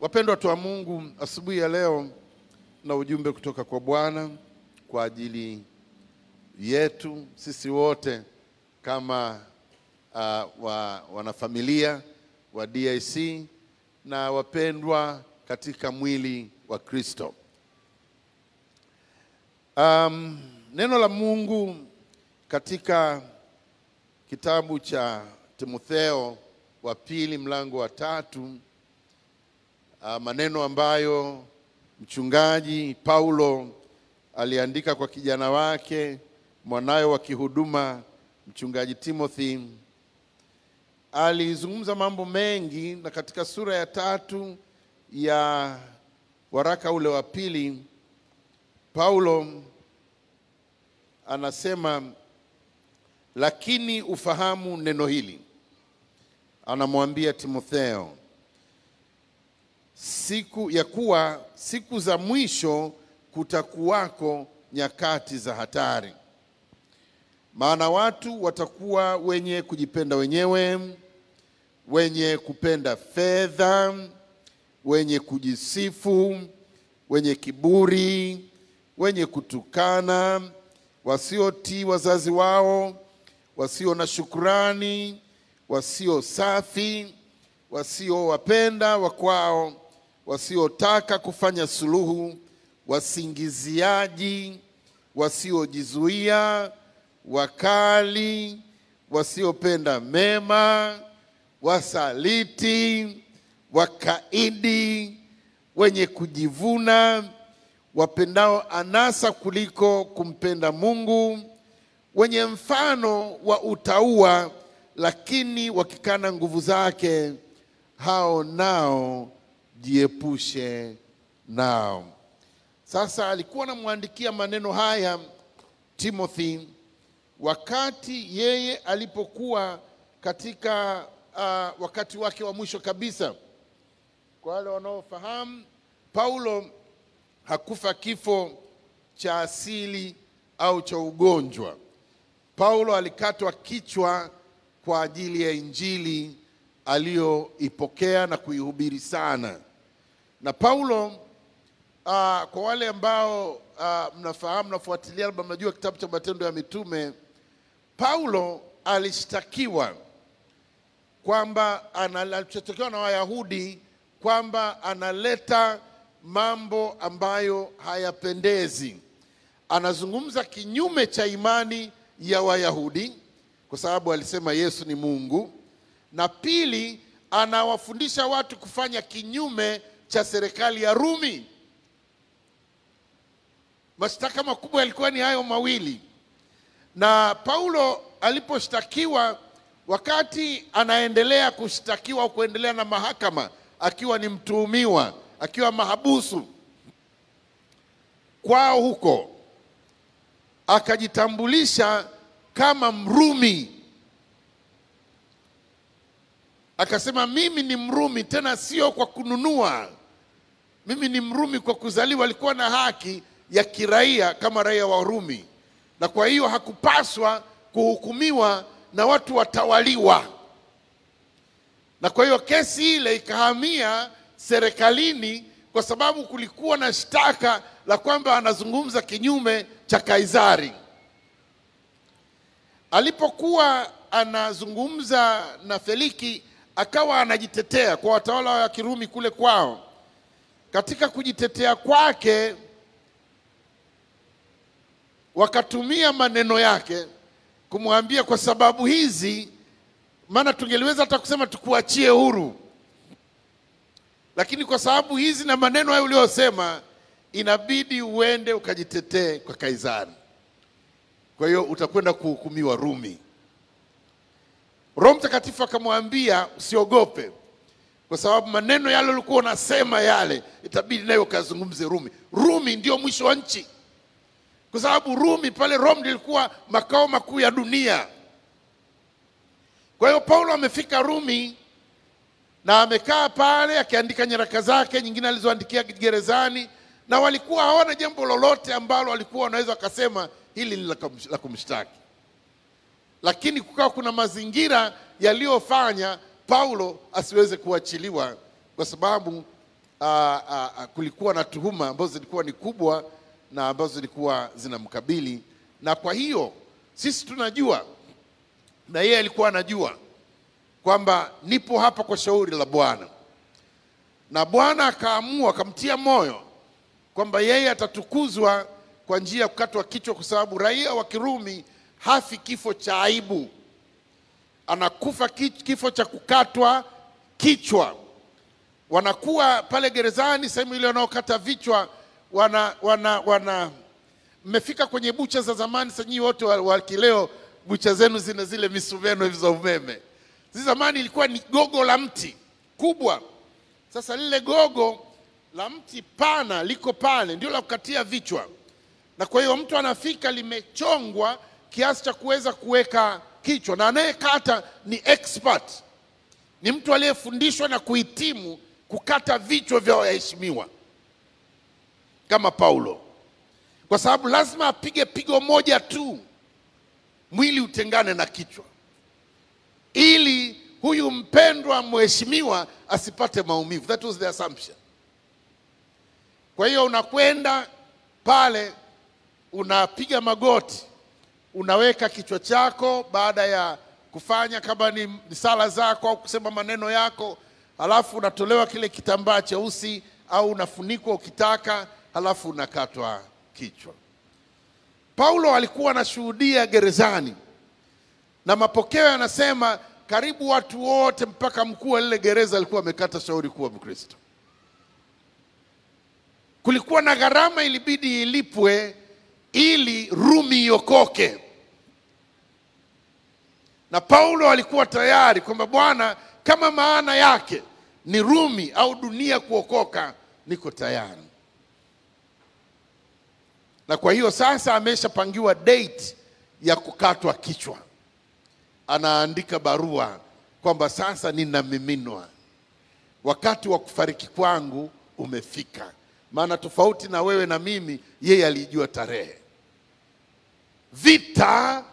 Wapendwa watu wa Mungu, asubuhi ya leo na ujumbe kutoka kwa Bwana kwa ajili yetu sisi wote kama uh, wa, wanafamilia wa DIC na wapendwa katika mwili wa Kristo. Um, neno la Mungu katika kitabu cha Timotheo wa pili mlango wa tatu maneno ambayo mchungaji Paulo aliandika kwa kijana wake mwanawe wa kihuduma mchungaji Timothy. Alizungumza mambo mengi, na katika sura ya tatu ya waraka ule wa pili Paulo anasema, lakini ufahamu neno hili, anamwambia Timotheo siku ya kuwa siku za mwisho kutakuwako nyakati za hatari, maana watu watakuwa wenye kujipenda wenyewe, wenye kupenda fedha, wenye kujisifu, wenye kiburi, wenye kutukana, wasiotii wazazi wao, wasio na shukurani, wasio safi, wasiowapenda wakwao, wasiotaka kufanya suluhu, wasingiziaji, wasiojizuia, wakali, wasiopenda mema, wasaliti, wakaidi, wenye kujivuna, wapendao anasa kuliko kumpenda Mungu, wenye mfano wa utauwa, lakini wakikana nguvu zake, hao nao jiepushe nao. Sasa alikuwa anamwandikia maneno haya Timothy wakati yeye alipokuwa katika uh, wakati wake wa mwisho kabisa. Kwa wale wanaofahamu, Paulo hakufa kifo cha asili au cha ugonjwa. Paulo alikatwa kichwa kwa ajili ya injili aliyoipokea na kuihubiri sana. Na Paulo uh, kwa wale ambao uh, mnafahamu, mnafuatilia, labda mnajua kitabu cha Matendo ya Mitume, Paulo alishtakiwa kwamba alishtakiwa na Wayahudi kwamba analeta mambo ambayo hayapendezi, anazungumza kinyume cha imani ya Wayahudi kwa sababu alisema Yesu ni Mungu, na pili, anawafundisha watu kufanya kinyume cha serikali ya Rumi. Mashtaka makubwa yalikuwa ni hayo mawili, na Paulo aliposhtakiwa, wakati anaendelea kushtakiwa au kuendelea na mahakama, akiwa ni mtuhumiwa, akiwa mahabusu kwao huko, akajitambulisha kama Mrumi. Akasema mimi ni Mrumi, tena sio kwa kununua. Mimi ni Mrumi kwa kuzaliwa. Alikuwa na haki ya kiraia kama raia wa Rumi, na kwa hiyo hakupaswa kuhukumiwa na watu watawaliwa. Na kwa hiyo kesi ile ikahamia serikalini, kwa sababu kulikuwa na shtaka la kwamba anazungumza kinyume cha Kaisari. Alipokuwa anazungumza na Feliki, akawa anajitetea kwa watawala wa Kirumi kule kwao. Katika kujitetea kwake, wakatumia maneno yake kumwambia, kwa sababu hizi, maana tungeliweza hata kusema tukuachie huru, lakini kwa sababu hizi na maneno hayo uliyosema, inabidi uende ukajitetee kwa Kaisari. Kwa hiyo utakwenda kuhukumiwa Rumi. Roho Mtakatifu akamwambia usiogope, kwa sababu maneno yale ulikuwa unasema yale, itabidi nayo ukazungumze Rumi. Rumi ndio mwisho wa nchi, kwa sababu Rumi pale Rome lilikuwa makao makuu ya dunia. Kwa hiyo Paulo amefika Rumi na amekaa pale akiandika nyaraka zake nyingine alizoandikia gerezani, na walikuwa hawana jambo lolote ambalo walikuwa wanaweza wakasema hili ni la kumshtaki, lakini kukawa kuna mazingira yaliyofanya Paulo asiweze kuachiliwa, kwa sababu a, a, a, kulikuwa na tuhuma ambazo zilikuwa ni kubwa na ambazo zilikuwa zinamkabili, na kwa hiyo sisi tunajua na yeye alikuwa anajua kwamba nipo hapa kwa shauri la Bwana, na Bwana akaamua akamtia moyo kwamba yeye atatukuzwa kwa njia ya kukatwa kichwa, kwa sababu raia wa Kirumi hafi kifo cha aibu, anakufa kifo cha kukatwa kichwa. Wanakuwa pale gerezani, sehemu ile wanaokata vichwa, wana wana wana mmefika kwenye bucha za zamani. Sasa nyinyi wote wa kileo, bucha zenu zina zile misumeno hivi za umeme. Zi zamani ilikuwa ni gogo la mti kubwa. Sasa lile gogo la mti pana liko pale, ndio la kukatia vichwa, na kwa hiyo mtu anafika limechongwa kiasi cha kuweza kuweka kichwa, na anayekata ni expert, ni mtu aliyefundishwa na kuhitimu kukata vichwa vya waheshimiwa. Kama Paulo, kwa sababu lazima apige pigo moja tu, mwili utengane na kichwa, ili huyu mpendwa mheshimiwa asipate maumivu. That was the assumption. Kwa hiyo unakwenda pale, unapiga magoti, unaweka kichwa chako baada ya kufanya kama ni sala zako au kusema maneno yako, halafu unatolewa kile kitambaa cheusi au unafunikwa ukitaka, halafu unakatwa kichwa. Paulo alikuwa anashuhudia gerezani na mapokeo yanasema karibu watu wote mpaka mkuu wa lile gereza alikuwa amekata shauri kuwa Mkristo. Kulikuwa na gharama ilibidi ilipwe ili Rumi iokoke, na Paulo alikuwa tayari kwamba Bwana, kama maana yake ni Rumi au dunia kuokoka, niko tayari. Na kwa hiyo sasa ameshapangiwa date ya kukatwa kichwa anaandika barua kwamba sasa ninamiminwa, wakati wa kufariki kwangu umefika. Maana tofauti na wewe na mimi, yeye alijua tarehe. Vita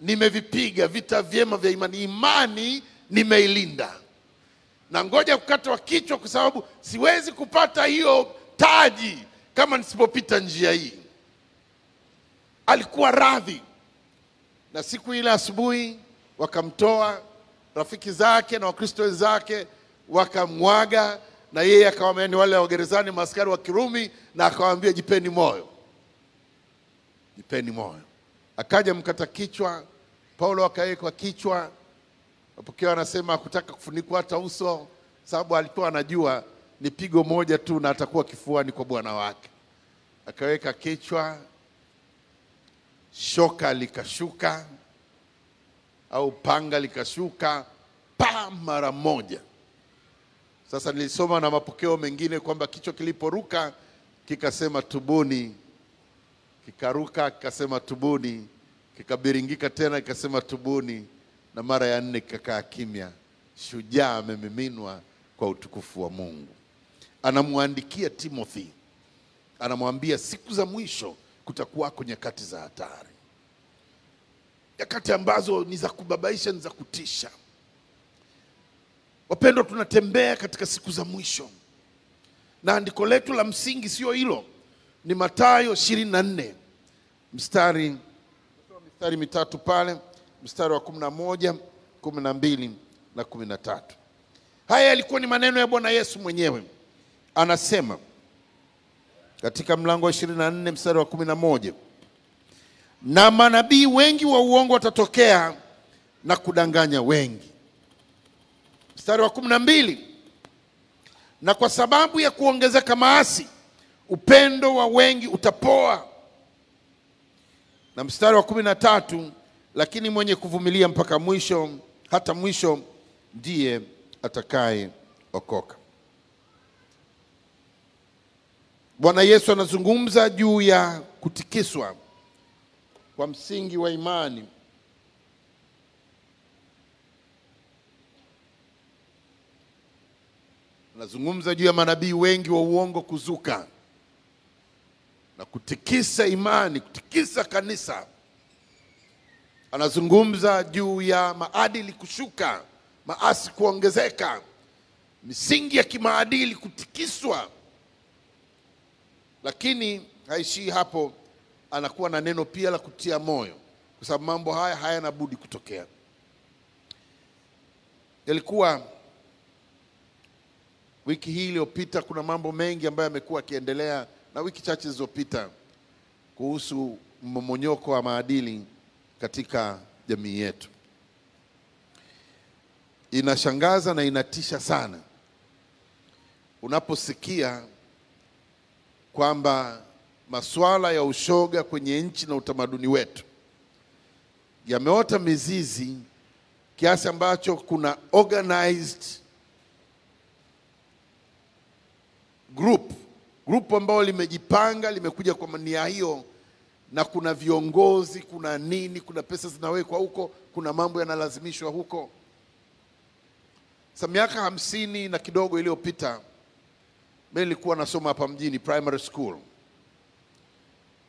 nimevipiga, vita vyema vya imani, imani nimeilinda, na ngoja kukatwa kichwa, kwa sababu siwezi kupata hiyo taji kama nisipopita njia hii. Alikuwa radhi. Na siku ile asubuhi wakamtoa rafiki zake na wakristo wenzake wakamwaga, na yeye akawaambia ni wale wa gerezani maaskari wa Kirumi, na akawaambia jipeni moyo, jipeni moyo. Akaja mkata kichwa, Paulo akawekwa kichwa. Mapokeo anasema hakutaka kufunikwa hata uso, sababu alikuwa anajua ni pigo moja tu na atakuwa kifuani kwa bwana wake. Akaweka kichwa, shoka likashuka au panga likashuka pa mara moja. Sasa nilisoma na mapokeo mengine kwamba kichwa kiliporuka kikasema tubuni, kikaruka kikasema tubuni, kikabiringika tena kikasema tubuni, na mara ya nne kikakaa kimya. Shujaa amemiminwa kwa utukufu wa Mungu. Anamwandikia Timothy, anamwambia siku za mwisho kutakuwako nyakati za hatari, nyakati ambazo ni za kubabaisha, ni za kutisha. Wapendwa, tunatembea katika siku za mwisho, na andiko letu la msingi sio hilo, ni Mathayo ishirini na nne mstari mistari mitatu pale, mstari wa kumi na moja kumi na mbili na kumi na tatu. Haya yalikuwa ni maneno ya Bwana Yesu mwenyewe, anasema katika mlango wa 24 mstari wa 11, na manabii wengi wa uongo watatokea na kudanganya wengi. Mstari wa 12, na kwa sababu ya kuongezeka maasi upendo wa wengi utapoa. Na mstari wa 13, lakini mwenye kuvumilia mpaka mwisho, hata mwisho, ndiye atakayeokoka. Bwana Yesu anazungumza juu ya kutikiswa kwa msingi wa imani. Anazungumza juu ya manabii wengi wa uongo kuzuka na kutikisa imani, kutikisa kanisa. Anazungumza juu ya maadili kushuka, maasi kuongezeka, misingi ya kimaadili kutikiswa. Lakini haishii hapo, anakuwa na neno pia la kutia moyo, kwa sababu mambo haya hayana budi kutokea. Yalikuwa wiki hii iliyopita, kuna mambo mengi ambayo yamekuwa yakiendelea, na wiki chache zilizopita kuhusu mmomonyoko wa maadili katika jamii yetu. Inashangaza na inatisha sana unaposikia kwamba masuala ya ushoga kwenye nchi na utamaduni wetu yameota mizizi kiasi ambacho kuna organized group group ambayo limejipanga limekuja kwa nia hiyo, na kuna viongozi, kuna nini, kuna pesa zinawekwa huko, kuna mambo yanalazimishwa huko. Sa miaka hamsini na kidogo iliyopita mimi nilikuwa nasoma hapa mjini primary school,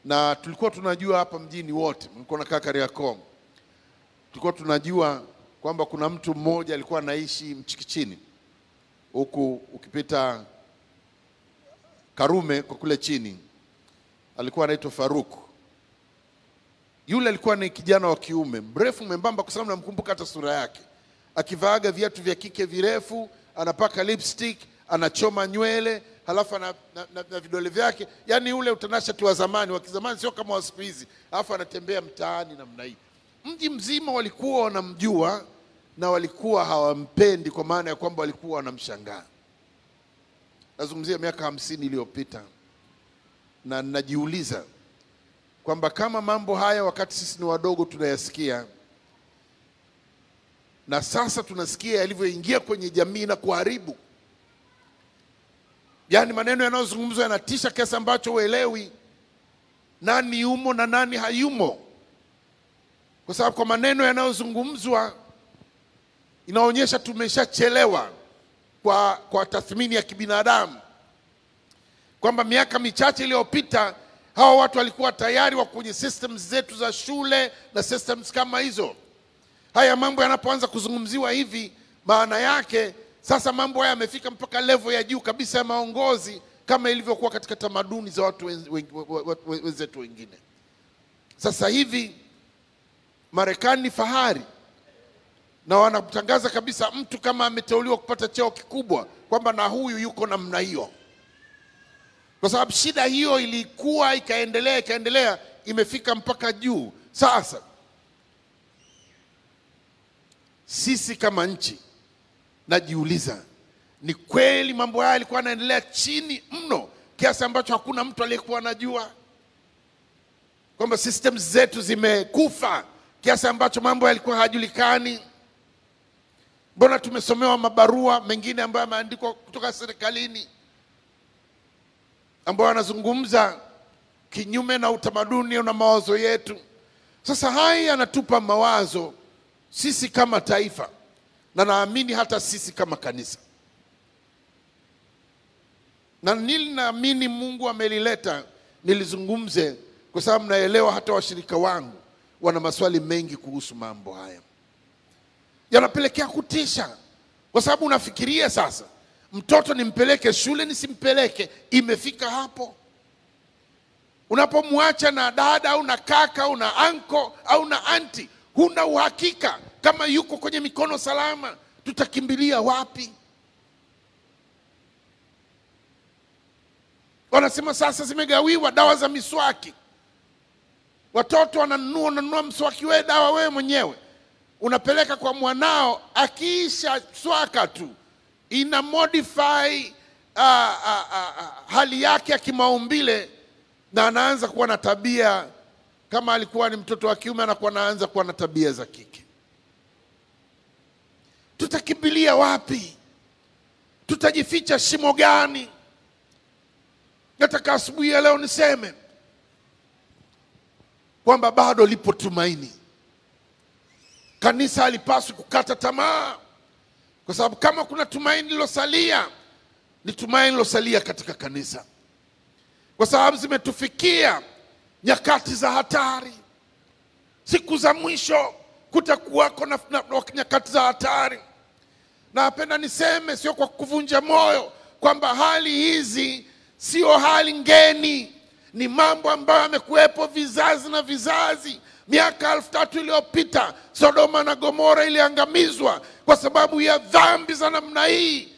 na tulikuwa tunajua hapa mjini wote, nilikuwa nakaa Kariakoo, tulikuwa tunajua kwamba kuna mtu mmoja alikuwa anaishi Mchikichini huku ukipita Karume kwa kule chini, alikuwa anaitwa Faruk. Yule alikuwa ni kijana wa kiume mrefu mwembamba, kwa sababu namkumbuka hata sura yake, akivaaga viatu vya kike virefu, anapaka lipstick, anachoma nywele, halafu na, na, na, na vidole vyake, yaani ule utanashati wa zamani wa kizamani, sio kama wa siku hizi, alafu anatembea mtaani namna hii. Mji mzima walikuwa wanamjua na walikuwa hawampendi, kwa maana ya kwamba walikuwa wanamshangaa. Nazungumzia miaka hamsini iliyopita, na najiuliza kwamba kama mambo haya wakati sisi ni wadogo tunayasikia, na sasa tunasikia yalivyoingia kwenye jamii na kuharibu, yaani maneno yanayozungumzwa yanatisha kiasi ambacho huelewi. Nani yumo na nani hayumo, kwa sababu kwa maneno yanayozungumzwa inaonyesha tumeshachelewa kwa, kwa tathmini ya kibinadamu kwamba miaka michache iliyopita hawa watu walikuwa tayari wa kwenye systems zetu za shule na systems kama hizo. Haya mambo yanapoanza kuzungumziwa hivi, maana yake sasa mambo haya yamefika mpaka level ya juu kabisa ya maongozi, kama ilivyokuwa katika tamaduni za watu wenzetu wengine. Sasa hivi Marekani ni fahari na wanatangaza kabisa mtu kama ameteuliwa kupata cheo kikubwa kwamba na huyu yuko namna hiyo, kwa sababu shida hiyo ilikuwa ikaendelea ikaendelea, imefika mpaka juu. Sasa sisi kama nchi, najiuliza ni kweli mambo haya yalikuwa yanaendelea chini mno kiasi ambacho hakuna mtu aliyekuwa anajua kwamba system zetu zimekufa kiasi ambacho mambo yalikuwa hayajulikani? Mbona tumesomewa mabarua mengine ambayo yameandikwa kutoka serikalini? Ambayo yanazungumza kinyume na utamaduni na mawazo yetu. Sasa haya yanatupa mawazo sisi kama taifa, na naamini hata sisi kama kanisa, na nili naamini Mungu amelileta nilizungumze, kwa sababu naelewa hata washirika wangu wana maswali mengi kuhusu mambo haya yanapelekea kutisha, kwa sababu unafikiria sasa, mtoto nimpeleke shule nisimpeleke? Imefika hapo, unapomwacha na dada au na kaka au na anko au na anti, huna uhakika kama yuko kwenye mikono salama. Tutakimbilia wapi? Wanasema sasa zimegawiwa dawa za miswaki, watoto wananunua, wananunua mswaki, wewe dawa wewe mwenyewe unapeleka kwa mwanao, akiisha swaka tu ina modify uh, uh, uh, hali yake ya kimaumbile, na anaanza kuwa na tabia kama alikuwa ni mtoto wa kiume, anakuwa anaanza kuwa na tabia za kike. Tutakimbilia wapi? Tutajificha shimo gani? Nataka asubuhi ya leo niseme kwamba bado lipo tumaini. Kanisa halipaswi kukata tamaa, kwa sababu kama kuna tumaini lilosalia ni tumaini lilosalia katika kanisa, kwa sababu zimetufikia nyakati za hatari. Siku za mwisho kutakuwako na, na, na nyakati za hatari, napenda niseme, sio kwa kuvunja moyo, kwamba hali hizi sio hali ngeni, ni mambo ambayo yamekuwepo vizazi na vizazi. Miaka elfu tatu iliyopita Sodoma na Gomora iliangamizwa kwa sababu ya dhambi za namna hii.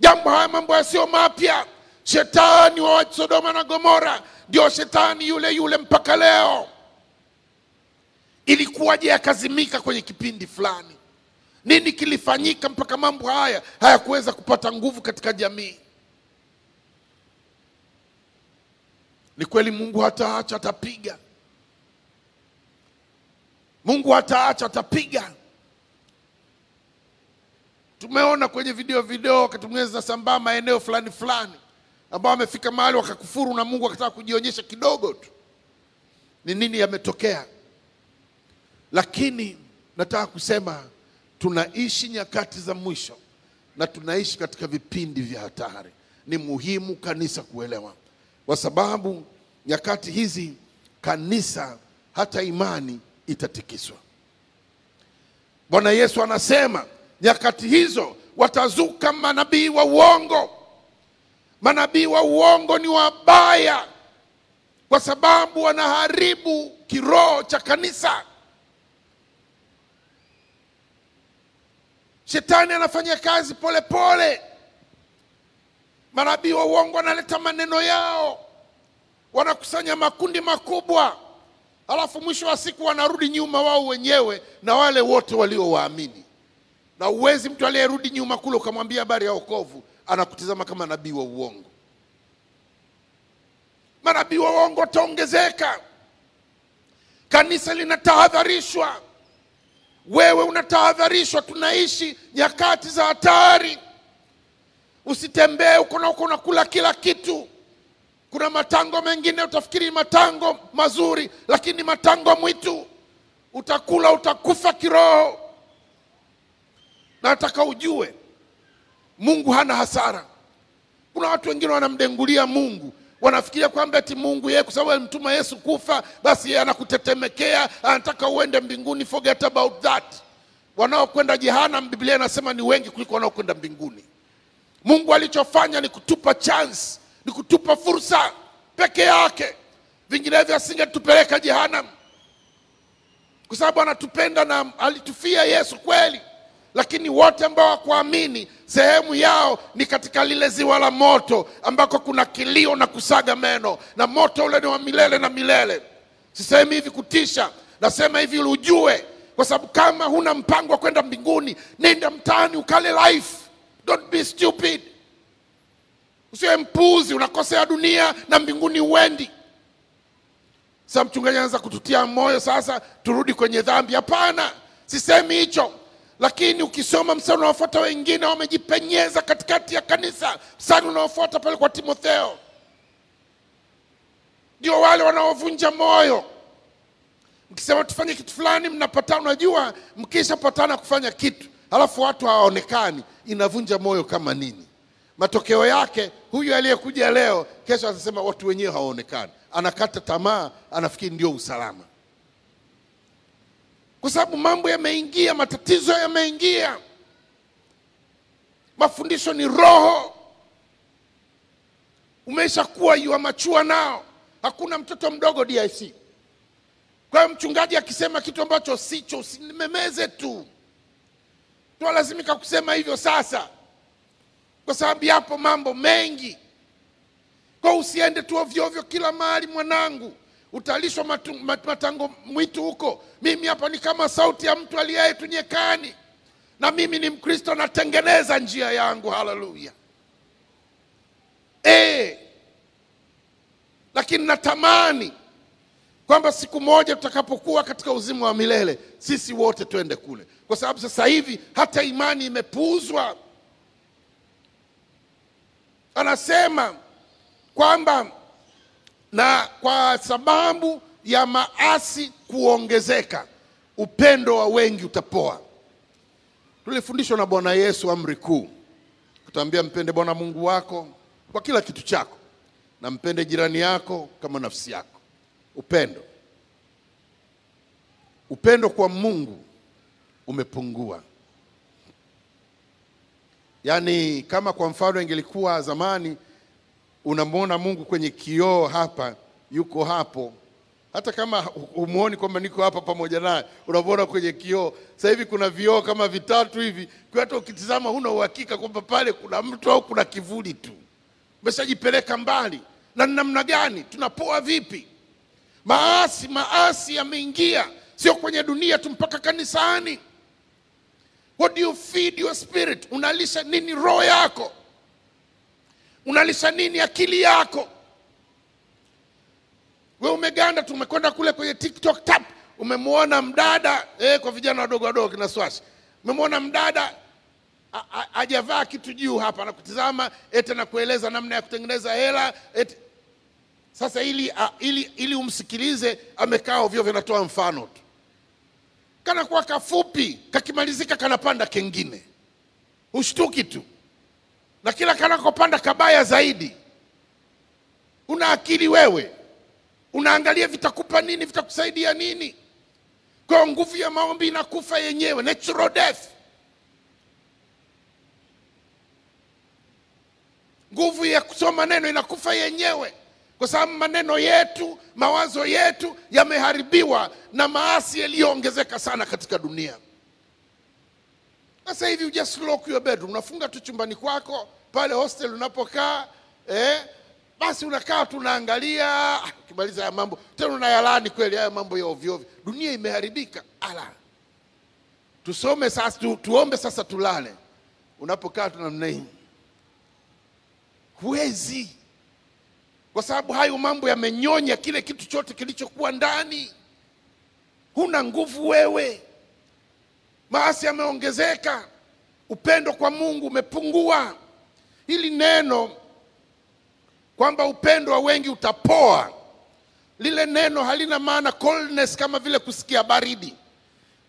Jambo haya mambo yasiyo mapya. Shetani wa Sodoma na Gomora ndio shetani yule yule mpaka leo. Ilikuwaje yakazimika kwenye kipindi fulani? Nini kilifanyika mpaka mambo haya hayakuweza kupata nguvu katika jamii? Ni kweli Mungu hataacha, atapiga. Mungu hataacha, atapiga. Tumeona kwenye video video, wakati mwingine zinasambaa maeneo fulani fulani, ambao wamefika mahali wakakufuru na Mungu akataka kujionyesha kidogo tu ni nini yametokea. Lakini nataka kusema tunaishi nyakati za mwisho na tunaishi katika vipindi vya hatari. Ni muhimu kanisa kuelewa, kwa sababu nyakati hizi kanisa, hata imani itatikiswa. Bwana Yesu anasema nyakati hizo watazuka manabii wa uongo. Manabii wa uongo ni wabaya, kwa sababu wanaharibu kiroho cha kanisa. Shetani anafanya kazi polepole. Manabii wa uongo wanaleta maneno yao, wanakusanya makundi makubwa, alafu mwisho wa siku wanarudi nyuma wao wenyewe na wale wote waliowaamini. Na uwezi mtu aliyerudi nyuma kule ukamwambia habari ya wokovu, anakutizama kama nabii wa uongo. Manabii wa uongo wataongezeka. Kanisa linatahadharishwa, wewe unatahadharishwa. Tunaishi nyakati za hatari. Usitembee huko na huko unakula kila kitu. Kuna matango mengine utafikiri matango mazuri, lakini ni matango mwitu. Utakula utakufa kiroho. Na nataka ujue Mungu hana hasara. Kuna watu wengine wanamdengulia Mungu, wanafikiria kwamba eti Mungu yeye kwa sababu alimtuma Yesu kufa, basi yeye anakutetemekea, anataka uende mbinguni. Forget about that. Wanaokwenda jehanamu, Biblia inasema ni wengi kuliko wanaokwenda mbinguni. Mungu alichofanya ni kutupa chance, ni kutupa fursa peke yake, vinginevyo asingetupeleka jehanamu, kwa sababu anatupenda na alitufia Yesu kweli lakini wote ambao hawakuamini sehemu yao ni katika lile ziwa la moto ambako kuna kilio na kusaga meno, na moto ule ni wa milele na milele. Sisemi hivi kutisha, nasema hivi ili ujue, kwa sababu kama huna mpango wa kwenda mbinguni, nenda mtaani ukale life. Don't be stupid, usiwe mpuzi, unakosea dunia na mbinguni uendi. Sasa mchungaji anaanza kututia moyo, sasa turudi kwenye dhambi. Hapana, sisemi hicho lakini ukisoma mstari unaofuata wengine wamejipenyeza katikati ya kanisa. Mstari unaofuata pale kwa Timotheo, ndio wale wanaovunja moyo. Mkisema tufanye kitu fulani, mnapatana. Unajua, mkishapatana kufanya kitu halafu watu hawaonekani, inavunja moyo kama nini. Matokeo yake huyu aliyekuja leo, kesho atasema watu wenyewe hawaonekani, anakata tamaa, anafikiri ndio usalama kwa sababu mambo yameingia, matatizo yameingia. Mafundisho ni roho, umeshakuwa yuamachua nao. Hakuna mtoto mdogo DIC. Kwa hiyo mchungaji akisema kitu ambacho sicho, usimemeze tu, tunalazimika kusema hivyo sasa, kwa sababu yapo mambo mengi. Kwa usiende tu ovyo kila mahali, mwanangu utalishwa matango mwitu huko. Mimi hapa ni kama sauti ya mtu aliyaye tu nyekani, na mimi ni Mkristo, natengeneza njia yangu. Haleluya! E, lakini natamani kwamba siku moja tutakapokuwa katika uzima wa milele sisi wote twende kule, kwa sababu sasa hivi hata imani imepuuzwa. Anasema kwamba na kwa sababu ya maasi kuongezeka, upendo wa wengi utapoa. Tulifundishwa na Bwana Yesu amri kuu, kutaambia mpende Bwana Mungu wako kwa kila kitu chako na mpende jirani yako kama nafsi yako. Upendo, upendo kwa Mungu umepungua. Yaani kama kwa mfano ingelikuwa zamani unamwona Mungu kwenye kioo hapa, yuko hapo, hata kama umuoni kwamba niko hapa pamoja naye, unamwona kwenye kioo. Sasa hivi kuna vioo kama vitatu hivi, kwa hata ukitizama huna uhakika kwamba pale kuna mtu au kuna kivuli tu. Umeshajipeleka mbali. Na namna gani? Tunapoa vipi? Maasi, maasi yameingia, sio kwenye dunia tu, mpaka kanisani. What do you feed your spirit? Unalisha nini roho yako? Unalisha nini akili yako? We umeganda, tumekwenda kule kwenye TikTok tap, umemwona mdada eh, kwa vijana wadogo wadogo kina Swashi, umemwona mdada hajavaa kitu juu hapa, anakutizama eti anakueleza namna ya kutengeneza hela eti. Sasa ili, a, ili, ili umsikilize amekaa ovyo, vinatoa mfano tu kanakuwa kafupi, kakimalizika kanapanda kengine, ushtuki tu, na kila kanakopanda kabaya zaidi. Una akili wewe? Unaangalia vitakupa nini, vitakusaidia nini? Kwa nguvu ya maombi inakufa yenyewe, natural death. Nguvu ya kusoma neno inakufa yenyewe, kwa sababu maneno yetu, mawazo yetu yameharibiwa na maasi yaliyoongezeka sana katika dunia. Sasa hivi you just lock your bedroom, unafunga tu chumbani kwako pale hostel unapokaa eh, basi unakaa tunaangalia. unaangalia, ah, ukimaliza haya mambo tena unayalani kweli haya mambo ya ovyo. Dunia imeharibika. Ala, tusome sasa tu, tuombe sasa tulale. Unapokaa tu namna hii huwezi, kwa sababu hayo mambo yamenyonya kile kitu chote kilichokuwa ndani. Huna nguvu wewe, maasi yameongezeka, upendo kwa Mungu umepungua. Hili neno kwamba upendo wa wengi utapoa, lile neno halina maana coldness, kama vile kusikia baridi.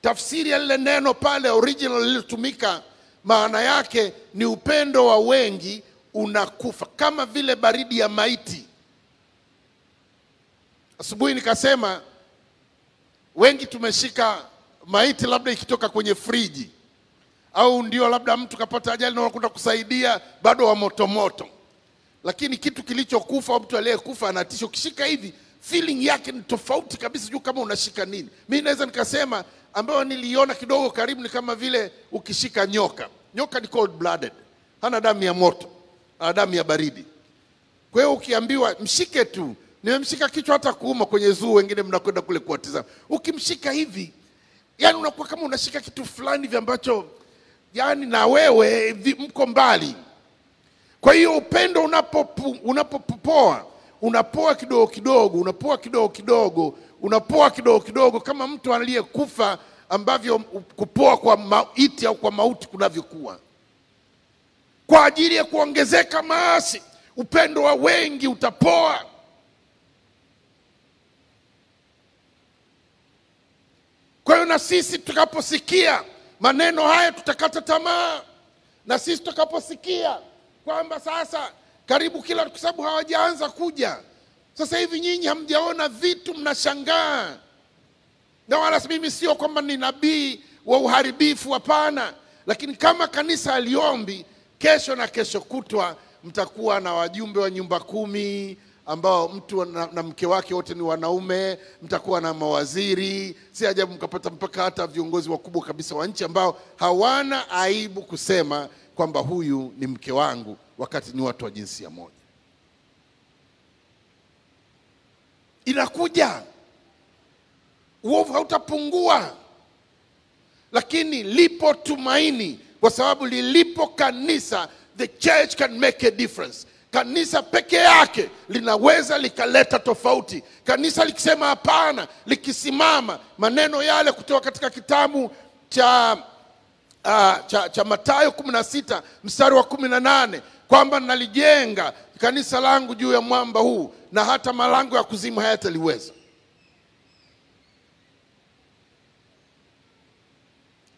Tafsiri ya lile neno pale original lilitumika, maana yake ni upendo wa wengi unakufa, kama vile baridi ya maiti. Asubuhi nikasema wengi tumeshika maiti, labda ikitoka kwenye friji, au ndio labda mtu kapata ajali na unakwenda kusaidia, bado wa motomoto lakini kitu kilichokufa au mtu aliyekufa anatisha. Ukishika hivi feeling yake ni tofauti kabisa, juu kama unashika nini. Mi naweza nikasema ambayo niliona kidogo karibu ni kama vile ukishika nyoka. Nyoka ni cold blooded, hana damu ya moto, ana damu ya baridi. Kwa hiyo ukiambiwa mshike tu, nimemshika kichwa hata kuuma kwenye zuu, wengine mnakwenda kule kuwatizama, ukimshika hivi, yani unakuwa kama unashika kitu fulani hivi ambacho yani na wewe mko mbali kwa hiyo upendo unapopu- unapopoa unapoa kidogo kidogo, unapoa kidogo kidogo, unapoa kidogo kidogo, kama mtu aliyekufa ambavyo kupoa kwa maiti au kwa mauti kunavyokuwa. Kwa ajili ya kuongezeka maasi, upendo wa wengi utapoa. Kwa hiyo na sisi tutakaposikia maneno haya tutakata tamaa, na sisi tutakaposikia kwamba sasa karibu kila, kwa sababu hawajaanza kuja. Sasa hivi, nyinyi hamjaona vitu, mnashangaa. Na wala mimi sio kwamba ni nabii wa uharibifu, hapana, lakini kama kanisa aliombi, kesho na kesho kutwa mtakuwa na wajumbe wa nyumba kumi ambao mtu na, na mke wake wote ni wanaume. Mtakuwa na mawaziri, si ajabu mkapata mpaka hata viongozi wakubwa kabisa wa nchi ambao hawana aibu kusema kwamba huyu ni mke wangu, wakati ni watu wa jinsia moja. Inakuja, uovu hautapungua, lakini lipo tumaini, kwa sababu lilipo kanisa, the church can make a difference. Kanisa peke yake linaweza likaleta tofauti. Kanisa likisema hapana, likisimama, maneno yale kutoka katika kitabu cha uh, cha, cha Mathayo kumi na sita mstari wa kumi na nane kwamba nalijenga kanisa langu juu ya mwamba huu na hata malango ya kuzimu hayataliweza.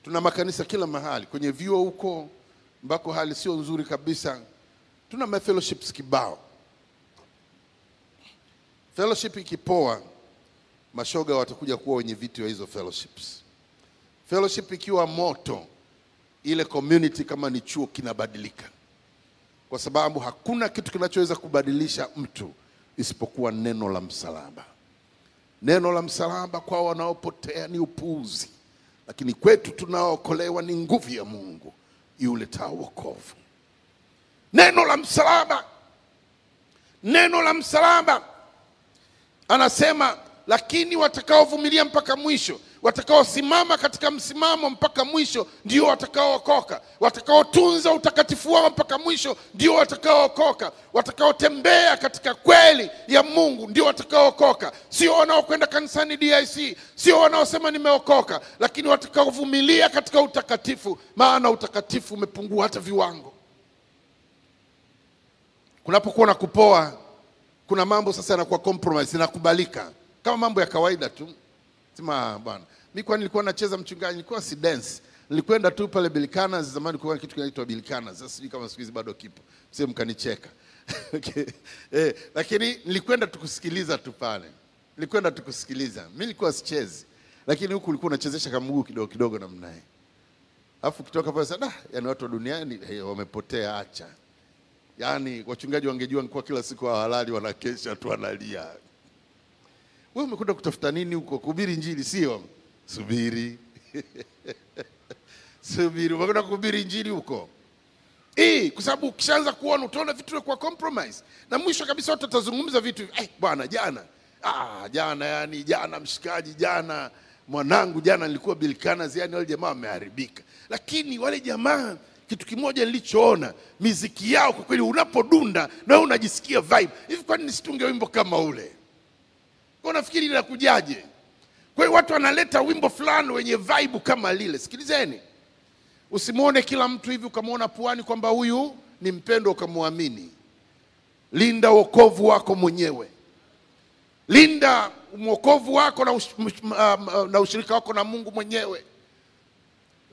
Tuna makanisa kila mahali, kwenye vyuo huko ambako hali sio nzuri kabisa. Tuna mafellowships kibao. Fellowship ikipoa, mashoga watakuja kuwa wenye viti wa hizo fellowships. Fellowship ikiwa moto, ile community kama ni chuo kinabadilika, kwa sababu hakuna kitu kinachoweza kubadilisha mtu isipokuwa neno la msalaba. Neno la msalaba kwa wanaopotea ni upuuzi, lakini kwetu tunaookolewa ni nguvu ya Mungu iuletaa wokovu. Neno la msalaba, neno la msalaba anasema, lakini watakaovumilia mpaka mwisho, watakaosimama katika msimamo mpaka mwisho ndio watakaookoka. Watakaotunza utakatifu wao mpaka mwisho ndio watakaookoka. Watakaotembea katika kweli ya Mungu ndio watakaookoka, sio wanaokwenda kanisani DIC, sio wanaosema nimeokoka, lakini watakaovumilia katika utakatifu, maana utakatifu umepungua hata viwango. Kunapokuwa na kupoa, kuna mambo sasa yanakuwa compromise, inakubalika kama mambo ya kawaida tu. Sema bwana, mimi kwa nilikuwa nacheza mchungaji, nilikuwa si dance, nilikwenda tu pale Bilikana. Zamani kulikuwa kitu kinaitwa Bilikana, sasa sijui kama siku hizi bado kipo, msije mkanicheka. Okay. Eh, lakini nilikwenda tukusikiliza tu pale, nilikwenda tukusikiliza. Mimi nilikuwa sichezi, lakini huku ulikuwa unachezesha kama mguu kidogo kidogo namna hii, afu kitoka pale sasa, yani watu wa duniani hey, wamepotea, acha Yaani wachungaji wangejua nikuwa kila siku hawalali wanakesha tu wanalia. Wewe umekwenda kutafuta nini huko? Kuhubiri Injili sio? Subiri. Subiri, umekwenda kuhubiri Injili huko. Eh, kwa sababu ukishaanza kuona utaona vitu kwa compromise. Na mwisho kabisa watu watazungumza vitu, eh, bwana jana. Ah, jana yani jana mshikaji jana mwanangu jana nilikuwa Bilkana, yani wale jamaa wameharibika. Lakini wale jamaa kitu kimoja nilichoona, miziki yao kwa kweli, unapodunda na unajisikia vibe hivi. Kwani nisitunge wimbo kama ule? Kwa nafikiri linakujaje? Kwa hiyo watu wanaleta wimbo fulani wenye vibe kama lile. Sikilizeni, usimwone kila mtu hivi ukamwona puani kwamba huyu ni mpendo ukamwamini. Linda wokovu wako mwenyewe, linda mwokovu wako na, ush, na ushirika wako na Mungu mwenyewe,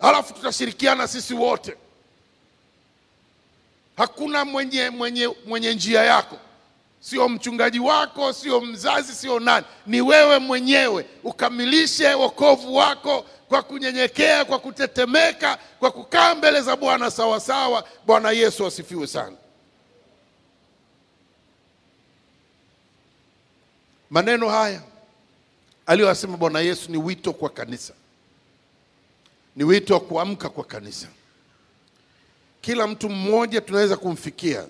halafu tutashirikiana sisi wote Hakuna mwenye, mwenye, mwenye njia yako, sio mchungaji wako, sio mzazi, sio nani, ni wewe mwenyewe. Ukamilishe wokovu wako kwa kunyenyekea, kwa kutetemeka, kwa kukaa mbele za Bwana sawasawa. Bwana Yesu asifiwe sana. Maneno haya aliyoyasema Bwana Yesu ni wito kwa kanisa, ni wito wa kuamka kwa kanisa. Kila mtu mmoja tunaweza kumfikia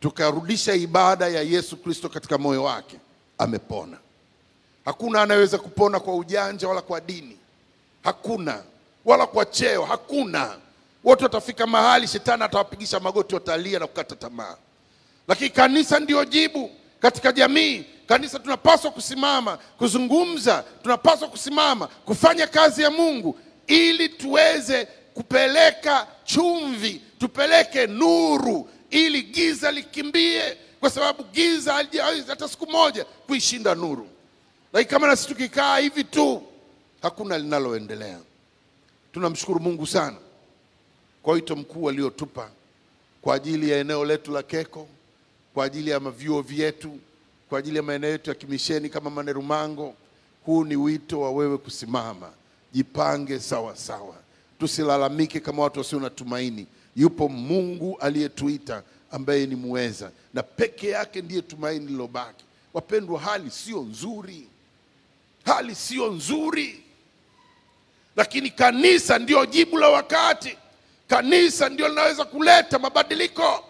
tukarudisha ibada ya Yesu Kristo katika moyo wake, amepona. Hakuna anayeweza kupona kwa ujanja wala kwa dini, hakuna wala kwa cheo, hakuna. Wote watafika mahali shetani atawapigisha magoti, watalia na kukata tamaa, lakini kanisa ndiyo jibu katika jamii. Kanisa tunapaswa kusimama kuzungumza, tunapaswa kusimama kufanya kazi ya Mungu ili tuweze kupeleka chumvi, tupeleke nuru, ili giza likimbie, kwa sababu giza halijaweza hata siku moja kuishinda nuru. Lakini kama nasi tukikaa hivi tu, hakuna linaloendelea. Tunamshukuru Mungu sana kwa wito mkuu aliotupa kwa ajili ya eneo letu la Keko, kwa ajili ya mavyuo vyetu, kwa ajili ya maeneo yetu ya kimisheni kama Manerumango. Huu ni wito wa wewe kusimama, jipange sawa sawa Tusilalamike kama watu wasio na tumaini. Yupo Mungu aliyetuita ambaye ni muweza, na peke yake ndiye tumaini lilobaki. Wapendwa, hali sio nzuri, hali sio nzuri, lakini kanisa ndio jibu la wakati. Kanisa ndio linaweza kuleta mabadiliko,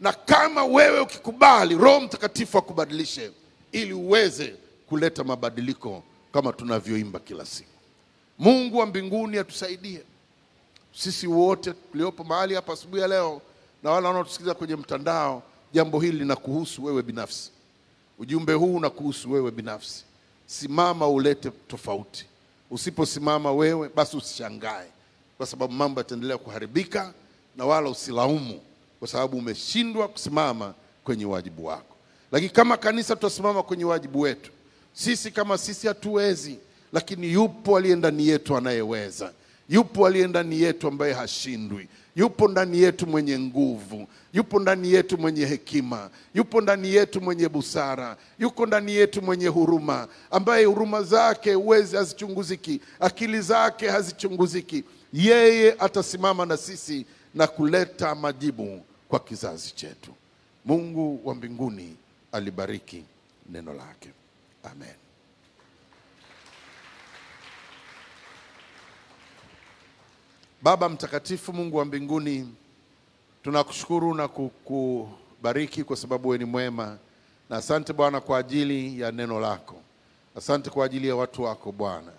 na kama wewe ukikubali, Roho Mtakatifu akubadilishe ili uweze kuleta mabadiliko kama tunavyoimba kila siku. Mungu wa mbinguni atusaidie sisi wote tuliopo mahali hapa asubuhi ya leo na wale wanaotusikiliza kwenye mtandao. Jambo hili linakuhusu wewe binafsi, ujumbe huu unakuhusu wewe binafsi. Simama ulete tofauti. Usiposimama wewe, basi usishangae, kwa sababu mambo yataendelea kuharibika, na wala usilaumu kwa sababu umeshindwa kusimama kwenye wajibu wako. Lakini kama kanisa tutasimama kwenye wajibu wetu, sisi kama sisi hatuwezi lakini yupo aliye ndani yetu anayeweza. Yupo aliye ndani yetu ambaye hashindwi. Yupo ndani yetu mwenye nguvu. Yupo ndani yetu mwenye hekima. Yupo ndani yetu mwenye busara. Yuko ndani yetu mwenye huruma, ambaye huruma zake uwezi hazichunguziki, akili zake hazichunguziki. yeye atasimama na sisi na kuleta majibu kwa kizazi chetu. Mungu wa mbinguni alibariki neno lake. Amen. Baba mtakatifu, Mungu wa mbinguni, tunakushukuru na kukubariki kwa sababu wewe ni mwema, na asante Bwana kwa ajili ya neno lako. Asante kwa ajili ya watu wako Bwana,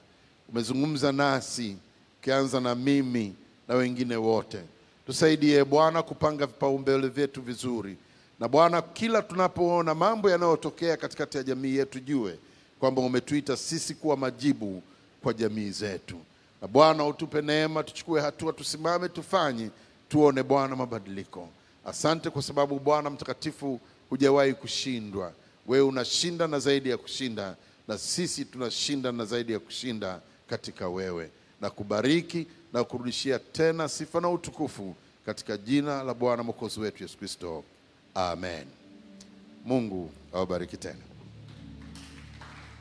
umezungumza nasi ukianza na mimi na wengine wote. Tusaidie Bwana kupanga vipaumbele vyetu vizuri, na Bwana, kila tunapoona mambo yanayotokea katikati ya jamii yetu, jue kwamba umetuita sisi kuwa majibu kwa jamii zetu. Na Bwana, utupe neema, tuchukue hatua, tusimame, tufanye, tuone Bwana mabadiliko. Asante kwa sababu Bwana mtakatifu, hujawahi kushindwa. Wewe unashinda na zaidi ya kushinda, na sisi tunashinda na zaidi ya kushinda katika wewe. Na kubariki na kurudishia tena sifa na utukufu katika jina la Bwana mwokozi wetu Yesu Kristo, amen. Mungu awabariki tena.